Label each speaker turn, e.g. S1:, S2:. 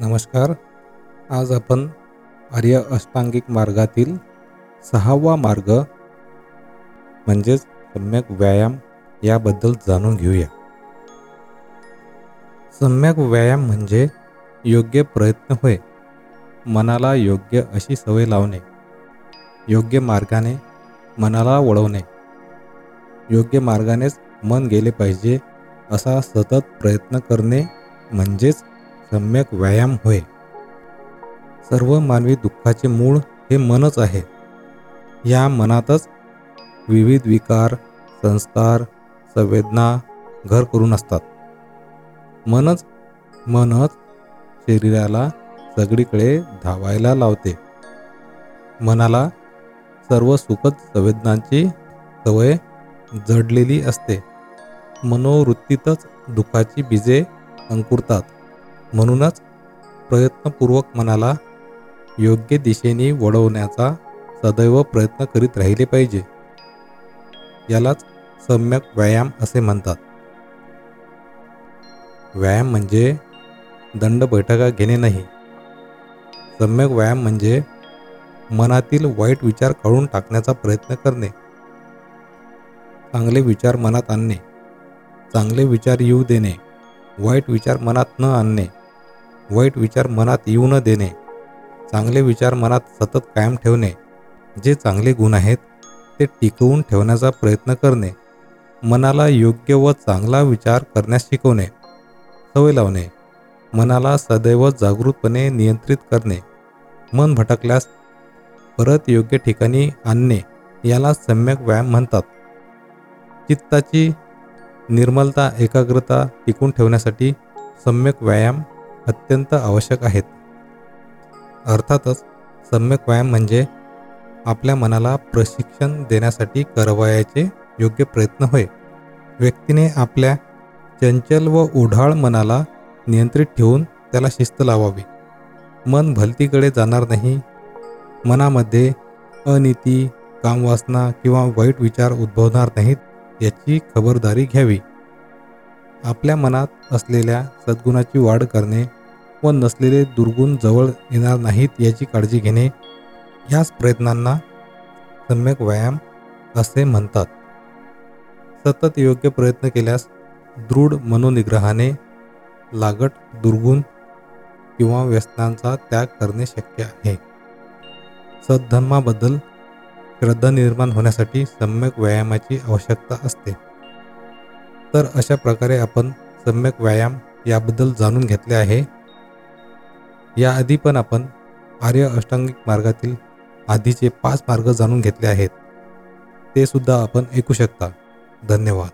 S1: नमस्कार. आज आपण आर्य अष्टांगिक मार्गातील सहावा मार्ग म्हणजेच सम्यक व्यायाम याबद्दल जाणून घेऊया. सम्यक व्यायाम म्हणजे योग्य प्रयत्न होय मनाला योग्य अशी सवय लावणे योग्य मार्गाने मनाला वळवणे योग्य मार्गानेच मन गेले पाहिजे असा सतत प्रयत्न करणे म्हणजेच सम्यक व्यायाम होय. सर्व मानवी दुःखाचे मूळ हे मनच आहे. या मनातच विविध विकार संस्कार संवेदना घर करून असतात. मनच मनच शरीराला सगळीकडे धावायला लावते. मनाला सर्व सुखद संवेदनांची सवय जडलेली असते. मनोवृत्तीतच दुःखाची बीजे अंकुरतात. म्हणूनच प्रयत्नपूर्वक मनाला योग्य दिशेने वळवण्याचा सदैव प्रयत्न करीत राहिले पाहिजे. यालाच सम्यक व्यायाम असे म्हणतात. व्यायाम म्हणजे दंड बैठका घेणे नाही. सम्यक व्यायाम म्हणजे मनातील वाईट विचार काढून टाकण्याचा प्रयत्न करणे. चांगले विचार मनात आणणे. चांगले विचार येऊ देणे. वाईट विचार मनात न आणणे. वाईट विचार मनात येऊ न देणे. चांगले विचार मनात सतत कायम ठेवणे. जे चांगले गुण आहेत ते टिकवून ठेवण्याचा प्रयत्न करणे. मनाला योग्य व चांगला विचार करण्यास शिकवणे. सवय लावणे. मनाला सदैव जागृतपणे नियंत्रित करणे. मन भटकल्यास परत योग्य ठिकाणी आणणे याला सम्यक व्यायाम म्हणतात. चित्ताची निर्मलता एकाग्रता टिकून ठेवण्यासाठी सम्यक व्यायाम अत्यंत आवश्यक आहेत. अर्थातच सम्यक व्यायाम म्हणजे आपल्या मनाला प्रशिक्षण देण्यासाठी करवायचे योग्य प्रयत्न होय. व्यक्तीने आपल्या चंचल व उढाळ मनाला नियंत्रित ठेवून त्याला शिस्त लावावी. मन भलतीकडे जाणार नाही. मनामध्ये अनिती कामवासना किंवा वाईट विचार उद्भवणार नाहीत याची खबरदारी घ्यावी. आपल्या मनात असलेल्या सद्गुणाची वाढ करणे व नसलेले दुर्गुण जवळ येणार नाहीत याची काळजी घेणे ह्याच प्रयत्नांना सम्यक व्यायाम असे म्हणतात. सतत योग्य प्रयत्न केल्यास दृढ मनोनिग्रहाने लागट दुर्गुण किंवा व्यसनांचा त्याग करणे शक्य आहे. सद्धर्माबद्दल श्रद्धा निर्माण होण्यासाठी सम्यक व्यायामाची आवश्यकता असते. तर अशा प्रकारे आपण सम्यक व्यायाम याबद्दल जाणून घेतले आहे. याआधी पण आपण आर्य अष्टांगिक मार्गातील आधीचे पाच मार्ग जाणून घेतले आहेत. ते सुद्धा आपण ऐकू शकता. धन्यवाद.